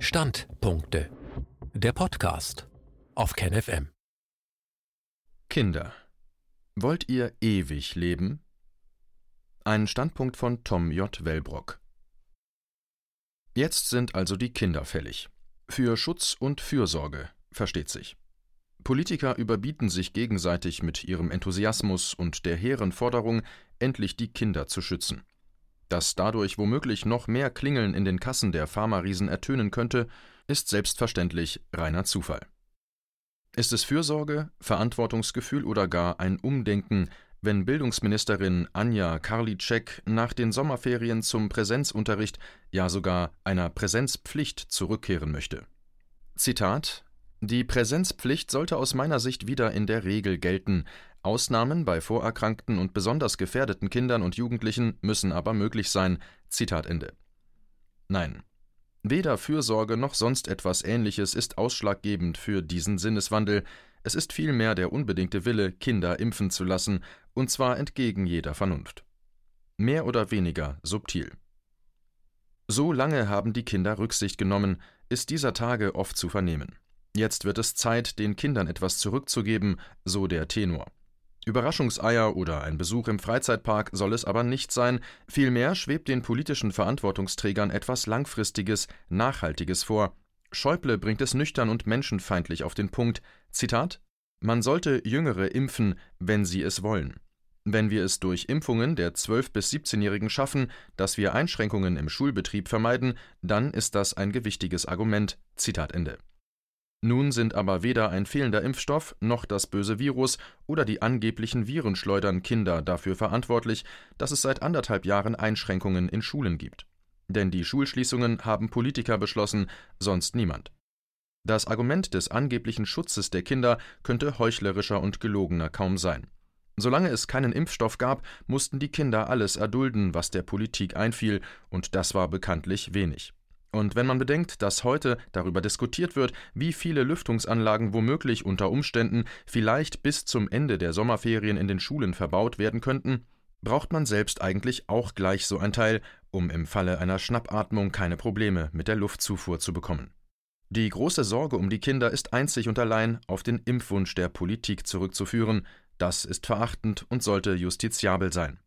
Standpunkte. Der Podcast auf KenFM. Kinder. Wollt ihr ewig leben? Ein Standpunkt von Tom J. Wellbrock. Jetzt sind also die Kinder fällig. Für Schutz und Fürsorge, versteht sich. Politiker überbieten sich gegenseitig mit ihrem Enthusiasmus und der hehren Forderung, endlich die Kinder zu schützen. Dass dadurch womöglich noch mehr Klingeln in den Kassen der Pharmariesen ertönen könnte, ist selbstverständlich reiner Zufall. Ist es Fürsorge, Verantwortungsgefühl oder gar ein Umdenken, wenn Bildungsministerin Anja Karliczek nach den Sommerferien zum Präsenzunterricht, ja sogar einer Präsenzpflicht zurückkehren möchte? Zitat Die Präsenzpflicht sollte aus meiner Sicht wieder in der Regel gelten, Ausnahmen bei vorerkrankten und besonders gefährdeten Kindern und Jugendlichen müssen aber möglich sein. Zitat Ende. Nein. Weder Fürsorge noch sonst etwas Ähnliches ist ausschlaggebend für diesen Sinneswandel, es ist vielmehr der unbedingte Wille, Kinder impfen zu lassen, und zwar entgegen jeder Vernunft. Mehr oder weniger subtil. So lange haben die Kinder Rücksicht genommen, ist dieser Tage oft zu vernehmen. Jetzt wird es Zeit, den Kindern etwas zurückzugeben, so der Tenor. Überraschungseier oder ein Besuch im Freizeitpark soll es aber nicht sein, vielmehr schwebt den politischen Verantwortungsträgern etwas Langfristiges, Nachhaltiges vor. Schäuble bringt es nüchtern und menschenfeindlich auf den Punkt: Zitat: Man sollte Jüngere impfen, wenn sie es wollen. Wenn wir es durch Impfungen der 12- bis 17-Jährigen schaffen, dass wir Einschränkungen im Schulbetrieb vermeiden, dann ist das ein gewichtiges Argument. Zitat Ende. Nun sind aber weder ein fehlender Impfstoff noch das böse Virus oder die angeblichen Virenschleudern Kinder dafür verantwortlich, dass es seit anderthalb Jahren Einschränkungen in Schulen gibt. Denn die Schulschließungen haben Politiker beschlossen, sonst niemand. Das Argument des angeblichen Schutzes der Kinder könnte heuchlerischer und gelogener kaum sein. Solange es keinen Impfstoff gab, mussten die Kinder alles erdulden, was der Politik einfiel, und das war bekanntlich wenig. Und wenn man bedenkt, dass heute darüber diskutiert wird, wie viele Lüftungsanlagen womöglich unter Umständen vielleicht bis zum Ende der Sommerferien in den Schulen verbaut werden könnten, braucht man selbst eigentlich auch gleich so ein Teil, um im Falle einer Schnappatmung keine Probleme mit der Luftzufuhr zu bekommen. Die große Sorge um die Kinder ist einzig und allein auf den Impfwunsch der Politik zurückzuführen, das ist verachtend und sollte justiziabel sein.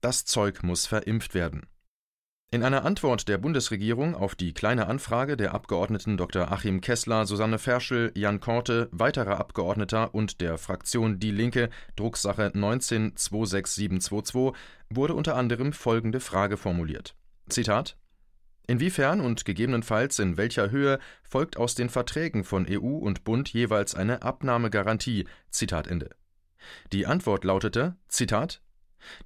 Das Zeug muss verimpft werden. In einer Antwort der Bundesregierung auf die Kleine Anfrage der Abgeordneten Dr. Achim Kessler, Susanne Ferschel, Jan Korte, weiterer Abgeordneter und der Fraktion Die Linke, Drucksache 19 26722, wurde unter anderem folgende Frage formuliert: Zitat Inwiefern und gegebenenfalls in welcher Höhe folgt aus den Verträgen von EU und Bund jeweils eine Abnahmegarantie? Zitat Ende. Die Antwort lautete: Zitat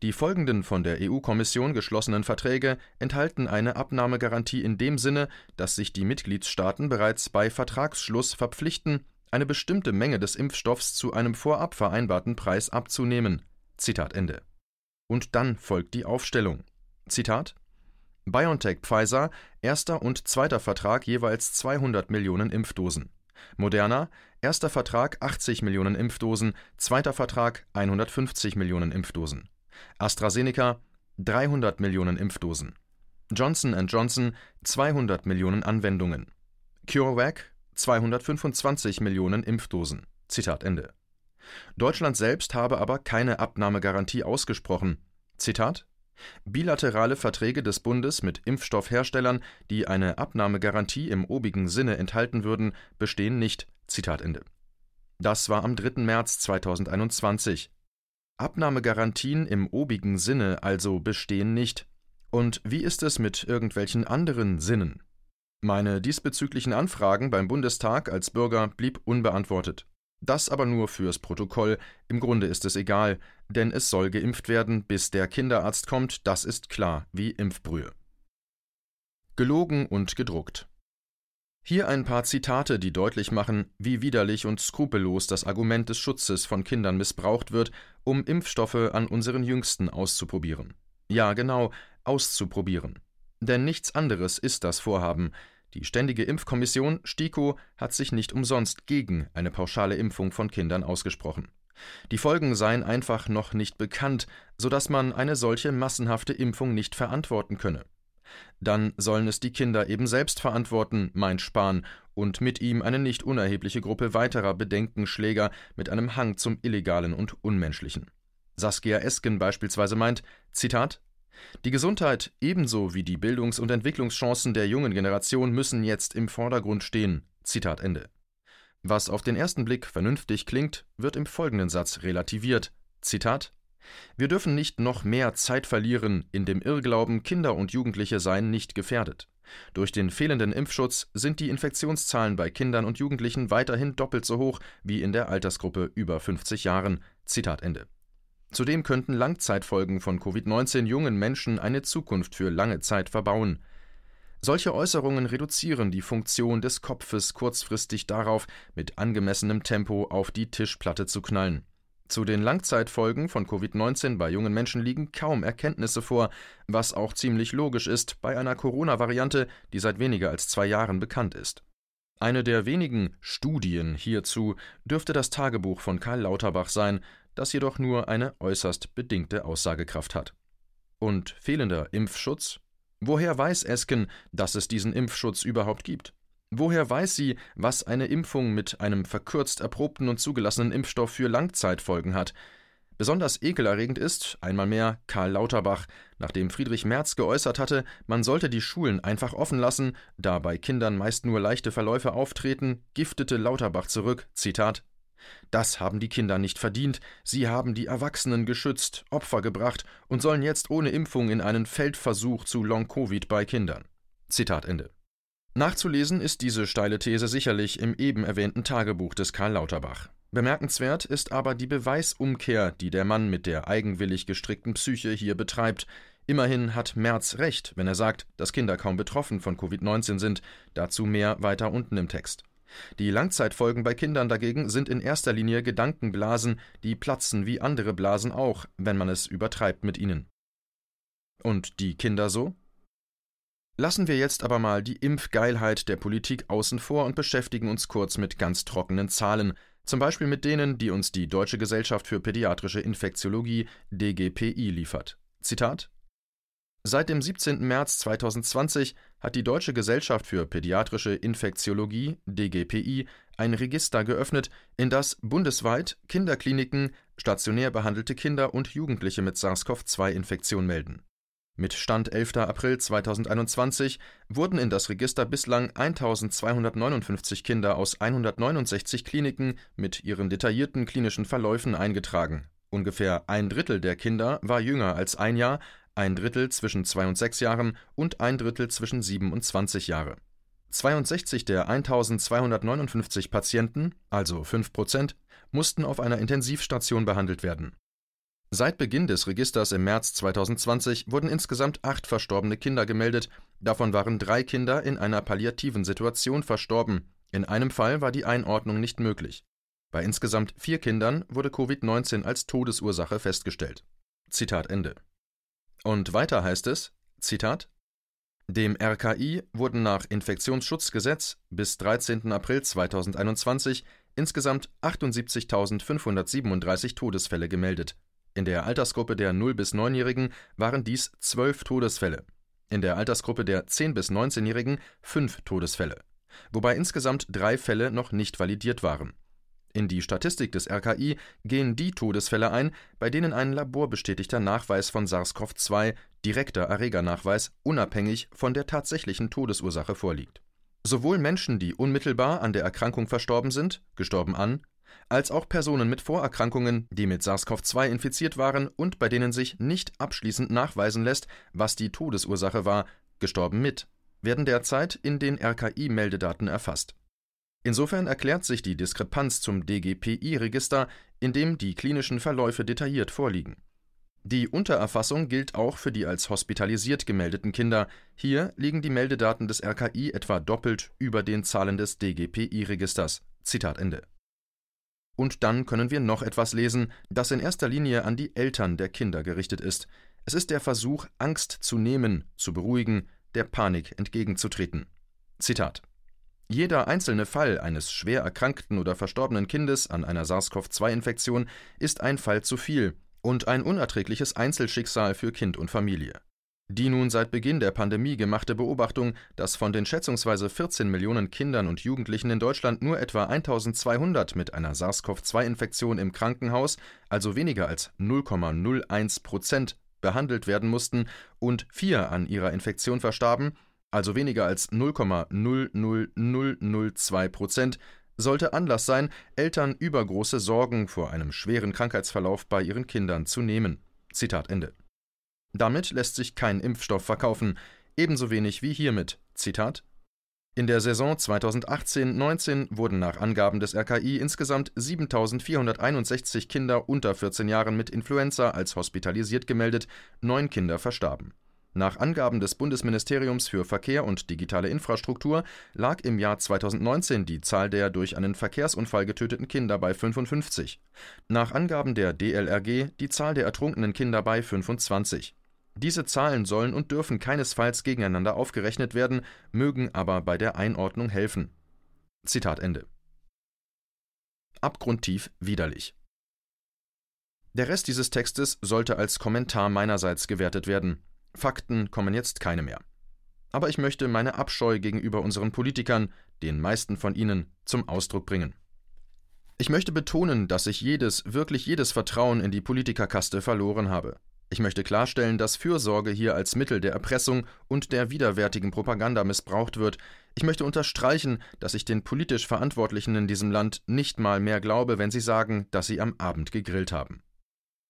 die folgenden von der EU-Kommission geschlossenen Verträge enthalten eine Abnahmegarantie in dem Sinne, dass sich die Mitgliedstaaten bereits bei Vertragsschluss verpflichten, eine bestimmte Menge des Impfstoffs zu einem vorab vereinbarten Preis abzunehmen. Zitat Ende. Und dann folgt die Aufstellung. Zitat BioNTech Pfizer, erster und zweiter Vertrag jeweils 200 Millionen Impfdosen. Moderna, erster Vertrag 80 Millionen Impfdosen, zweiter Vertrag 150 Millionen Impfdosen. AstraZeneca 300 Millionen Impfdosen, Johnson Johnson 200 Millionen Anwendungen, CureVac 225 Millionen Impfdosen. Zitat Ende. Deutschland selbst habe aber keine Abnahmegarantie ausgesprochen. Zitat Bilaterale Verträge des Bundes mit Impfstoffherstellern, die eine Abnahmegarantie im obigen Sinne enthalten würden, bestehen nicht. Zitat Ende. Das war am 3. März 2021. Abnahmegarantien im obigen Sinne also bestehen nicht. Und wie ist es mit irgendwelchen anderen Sinnen? Meine diesbezüglichen Anfragen beim Bundestag als Bürger blieb unbeantwortet. Das aber nur fürs Protokoll, im Grunde ist es egal, denn es soll geimpft werden, bis der Kinderarzt kommt, das ist klar, wie Impfbrühe. Gelogen und gedruckt. Hier ein paar Zitate, die deutlich machen, wie widerlich und skrupellos das Argument des Schutzes von Kindern missbraucht wird, um Impfstoffe an unseren Jüngsten auszuprobieren. Ja, genau, auszuprobieren. Denn nichts anderes ist das Vorhaben. Die Ständige Impfkommission STIKO hat sich nicht umsonst gegen eine pauschale Impfung von Kindern ausgesprochen. Die Folgen seien einfach noch nicht bekannt, so dass man eine solche massenhafte Impfung nicht verantworten könne. Dann sollen es die Kinder eben selbst verantworten, meint Spahn, und mit ihm eine nicht unerhebliche Gruppe weiterer Bedenkenschläger mit einem Hang zum Illegalen und Unmenschlichen. Saskia Esken beispielsweise meint, Zitat, die Gesundheit ebenso wie die Bildungs- und Entwicklungschancen der jungen Generation müssen jetzt im Vordergrund stehen. Zitat Ende. Was auf den ersten Blick vernünftig klingt, wird im folgenden Satz relativiert. Zitat Wir dürfen nicht noch mehr Zeit verlieren in dem Irrglauben, Kinder und Jugendliche seien nicht gefährdet. Durch den fehlenden Impfschutz sind die Infektionszahlen bei Kindern und Jugendlichen weiterhin doppelt so hoch wie in der Altersgruppe über 50 Jahren. Zitat Ende. Zudem könnten Langzeitfolgen von Covid-19 jungen Menschen eine Zukunft für lange Zeit verbauen. Solche Äußerungen reduzieren die Funktion des Kopfes kurzfristig darauf, mit angemessenem Tempo auf die Tischplatte zu knallen. Zu den Langzeitfolgen von Covid-19 bei jungen Menschen liegen kaum Erkenntnisse vor, was auch ziemlich logisch ist bei einer Corona-Variante, die seit weniger als zwei Jahren bekannt ist. Eine der wenigen Studien hierzu dürfte das Tagebuch von Karl Lauterbach sein, das jedoch nur eine äußerst bedingte Aussagekraft hat. Und fehlender Impfschutz? Woher weiß Esken, dass es diesen Impfschutz überhaupt gibt? Woher weiß sie, was eine Impfung mit einem verkürzt erprobten und zugelassenen Impfstoff für Langzeitfolgen hat? Besonders ekelerregend ist, einmal mehr, Karl Lauterbach, nachdem Friedrich Merz geäußert hatte, man sollte die Schulen einfach offen lassen, da bei Kindern meist nur leichte Verläufe auftreten, giftete Lauterbach zurück, Zitat, das haben die Kinder nicht verdient, sie haben die Erwachsenen geschützt, Opfer gebracht und sollen jetzt ohne Impfung in einen Feldversuch zu Long-Covid bei Kindern. Zitat Ende. Nachzulesen ist diese steile These sicherlich im eben erwähnten Tagebuch des Karl Lauterbach. Bemerkenswert ist aber die Beweisumkehr, die der Mann mit der eigenwillig gestrickten Psyche hier betreibt. Immerhin hat Merz recht, wenn er sagt, dass Kinder kaum betroffen von Covid-19 sind, dazu mehr weiter unten im Text. Die Langzeitfolgen bei Kindern dagegen sind in erster Linie Gedankenblasen, die platzen wie andere Blasen auch, wenn man es übertreibt mit ihnen. Und die Kinder so? Lassen wir jetzt aber mal die Impfgeilheit der Politik außen vor und beschäftigen uns kurz mit ganz trockenen Zahlen, zum Beispiel mit denen, die uns die Deutsche Gesellschaft für Pädiatrische Infektiologie DGPI liefert. Zitat Seit dem 17. März 2020 hat die Deutsche Gesellschaft für Pädiatrische Infektiologie DGPI ein Register geöffnet, in das bundesweit Kinderkliniken stationär behandelte Kinder und Jugendliche mit SARS-CoV-2-Infektion melden. Mit Stand 11. April 2021 wurden in das Register bislang 1259 Kinder aus 169 Kliniken mit ihren detaillierten klinischen Verläufen eingetragen. Ungefähr ein Drittel der Kinder war jünger als ein Jahr, ein Drittel zwischen zwei und sechs Jahren und ein Drittel zwischen sieben und zwanzig Jahre. 62 der 1259 Patienten, also 5 Prozent, mussten auf einer Intensivstation behandelt werden. Seit Beginn des Registers im März 2020 wurden insgesamt acht verstorbene Kinder gemeldet, davon waren drei Kinder in einer palliativen Situation verstorben, in einem Fall war die Einordnung nicht möglich. Bei insgesamt vier Kindern wurde Covid-19 als Todesursache festgestellt. Zitat Ende. Und weiter heißt es, Zitat, dem RKI wurden nach Infektionsschutzgesetz bis 13. April 2021 insgesamt 78.537 Todesfälle gemeldet. In der Altersgruppe der 0- bis 9-Jährigen waren dies 12 Todesfälle. In der Altersgruppe der 10- bis 19-Jährigen 5 Todesfälle. Wobei insgesamt drei Fälle noch nicht validiert waren. In die Statistik des RKI gehen die Todesfälle ein, bei denen ein laborbestätigter Nachweis von SARS-CoV-2 (direkter Erregernachweis) unabhängig von der tatsächlichen Todesursache vorliegt. Sowohl Menschen, die unmittelbar an der Erkrankung verstorben sind (gestorben an), als auch Personen mit Vorerkrankungen, die mit SARS-CoV-2 infiziert waren und bei denen sich nicht abschließend nachweisen lässt, was die Todesursache war (gestorben mit), werden derzeit in den RKI-Meldedaten erfasst Insofern erklärt sich die Diskrepanz zum DGPI-Register, in dem die klinischen Verläufe detailliert vorliegen. Die Untererfassung gilt auch für die als hospitalisiert gemeldeten Kinder, hier liegen die Meldedaten des RKI etwa doppelt über den Zahlen des DGPI-Registers. Zitat Ende. Und dann können wir noch etwas lesen, das in erster Linie an die Eltern der Kinder gerichtet ist. Es ist der Versuch, Angst zu nehmen, zu beruhigen, der Panik entgegenzutreten. Zitat jeder einzelne Fall eines schwer erkrankten oder verstorbenen Kindes an einer SARS-CoV-2-Infektion ist ein Fall zu viel und ein unerträgliches Einzelschicksal für Kind und Familie. Die nun seit Beginn der Pandemie gemachte Beobachtung, dass von den schätzungsweise 14 Millionen Kindern und Jugendlichen in Deutschland nur etwa 1200 mit einer SARS-CoV-2-Infektion im Krankenhaus, also weniger als 0,01 Prozent, behandelt werden mussten und vier an ihrer Infektion verstarben, also weniger als 0,00002 Prozent, sollte Anlass sein, Eltern übergroße Sorgen vor einem schweren Krankheitsverlauf bei ihren Kindern zu nehmen. Zitat Ende. Damit lässt sich kein Impfstoff verkaufen, ebenso wenig wie hiermit. Zitat in der Saison 2018-19 wurden nach Angaben des RKI insgesamt 7.461 Kinder unter 14 Jahren mit Influenza als hospitalisiert gemeldet, neun Kinder verstarben. Nach Angaben des Bundesministeriums für Verkehr und digitale Infrastruktur lag im Jahr 2019 die Zahl der durch einen Verkehrsunfall getöteten Kinder bei 55. Nach Angaben der DLRG die Zahl der ertrunkenen Kinder bei 25. Diese Zahlen sollen und dürfen keinesfalls gegeneinander aufgerechnet werden, mögen aber bei der Einordnung helfen. Zitat Ende. Abgrundtief widerlich. Der Rest dieses Textes sollte als Kommentar meinerseits gewertet werden. Fakten kommen jetzt keine mehr. Aber ich möchte meine Abscheu gegenüber unseren Politikern, den meisten von ihnen, zum Ausdruck bringen. Ich möchte betonen, dass ich jedes, wirklich jedes Vertrauen in die Politikerkaste verloren habe. Ich möchte klarstellen, dass Fürsorge hier als Mittel der Erpressung und der widerwärtigen Propaganda missbraucht wird. Ich möchte unterstreichen, dass ich den politisch Verantwortlichen in diesem Land nicht mal mehr glaube, wenn sie sagen, dass sie am Abend gegrillt haben.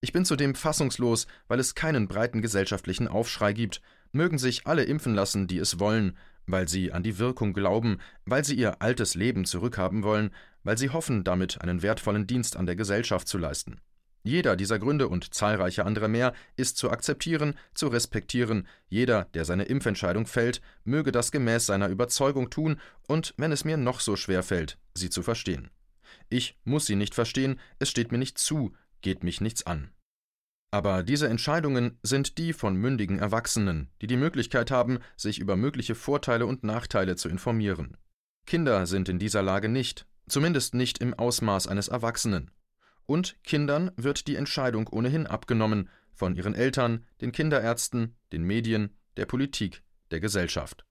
Ich bin zudem fassungslos, weil es keinen breiten gesellschaftlichen Aufschrei gibt. Mögen sich alle impfen lassen, die es wollen, weil sie an die Wirkung glauben, weil sie ihr altes Leben zurückhaben wollen, weil sie hoffen, damit einen wertvollen Dienst an der Gesellschaft zu leisten. Jeder dieser Gründe und zahlreiche andere mehr ist zu akzeptieren, zu respektieren. Jeder, der seine Impfentscheidung fällt, möge das gemäß seiner Überzeugung tun und, wenn es mir noch so schwer fällt, sie zu verstehen. Ich muss sie nicht verstehen, es steht mir nicht zu, geht mich nichts an. Aber diese Entscheidungen sind die von mündigen Erwachsenen, die die Möglichkeit haben, sich über mögliche Vorteile und Nachteile zu informieren. Kinder sind in dieser Lage nicht, zumindest nicht im Ausmaß eines Erwachsenen. Und Kindern wird die Entscheidung ohnehin abgenommen von ihren Eltern, den Kinderärzten, den Medien, der Politik, der Gesellschaft.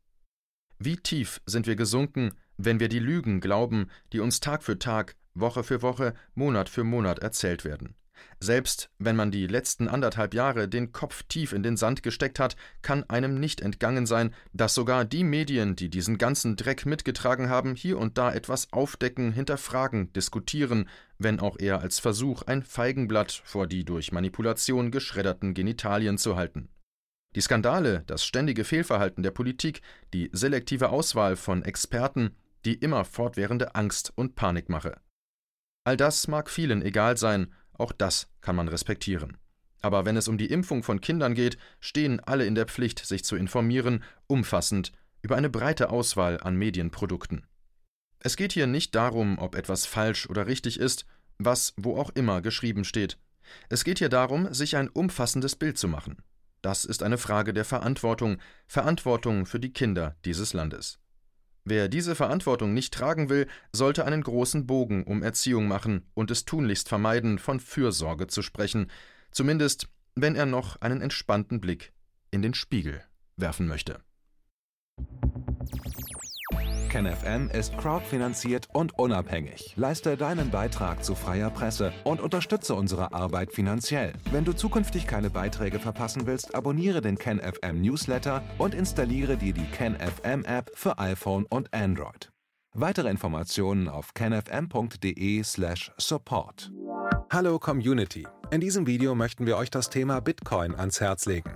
Wie tief sind wir gesunken, wenn wir die Lügen glauben, die uns Tag für Tag, Woche für Woche, Monat für Monat erzählt werden. Selbst wenn man die letzten anderthalb Jahre den Kopf tief in den Sand gesteckt hat, kann einem nicht entgangen sein, dass sogar die Medien, die diesen ganzen Dreck mitgetragen haben, hier und da etwas aufdecken, hinterfragen, diskutieren, wenn auch eher als Versuch, ein Feigenblatt vor die durch Manipulation geschredderten Genitalien zu halten. Die Skandale, das ständige Fehlverhalten der Politik, die selektive Auswahl von Experten, die immer fortwährende Angst und Panikmache. All das mag vielen egal sein, auch das kann man respektieren. Aber wenn es um die Impfung von Kindern geht, stehen alle in der Pflicht, sich zu informieren, umfassend, über eine breite Auswahl an Medienprodukten. Es geht hier nicht darum, ob etwas falsch oder richtig ist, was wo auch immer geschrieben steht. Es geht hier darum, sich ein umfassendes Bild zu machen. Das ist eine Frage der Verantwortung, Verantwortung für die Kinder dieses Landes. Wer diese Verantwortung nicht tragen will, sollte einen großen Bogen um Erziehung machen und es tunlichst vermeiden, von Fürsorge zu sprechen, zumindest wenn er noch einen entspannten Blick in den Spiegel werfen möchte. KenFM ist crowdfinanziert und unabhängig. Leiste deinen Beitrag zu freier Presse und unterstütze unsere Arbeit finanziell. Wenn du zukünftig keine Beiträge verpassen willst, abonniere den KenFM Newsletter und installiere dir die KenFM App für iPhone und Android. Weitere Informationen auf kenfm.de/support. Hallo Community. In diesem Video möchten wir euch das Thema Bitcoin ans Herz legen.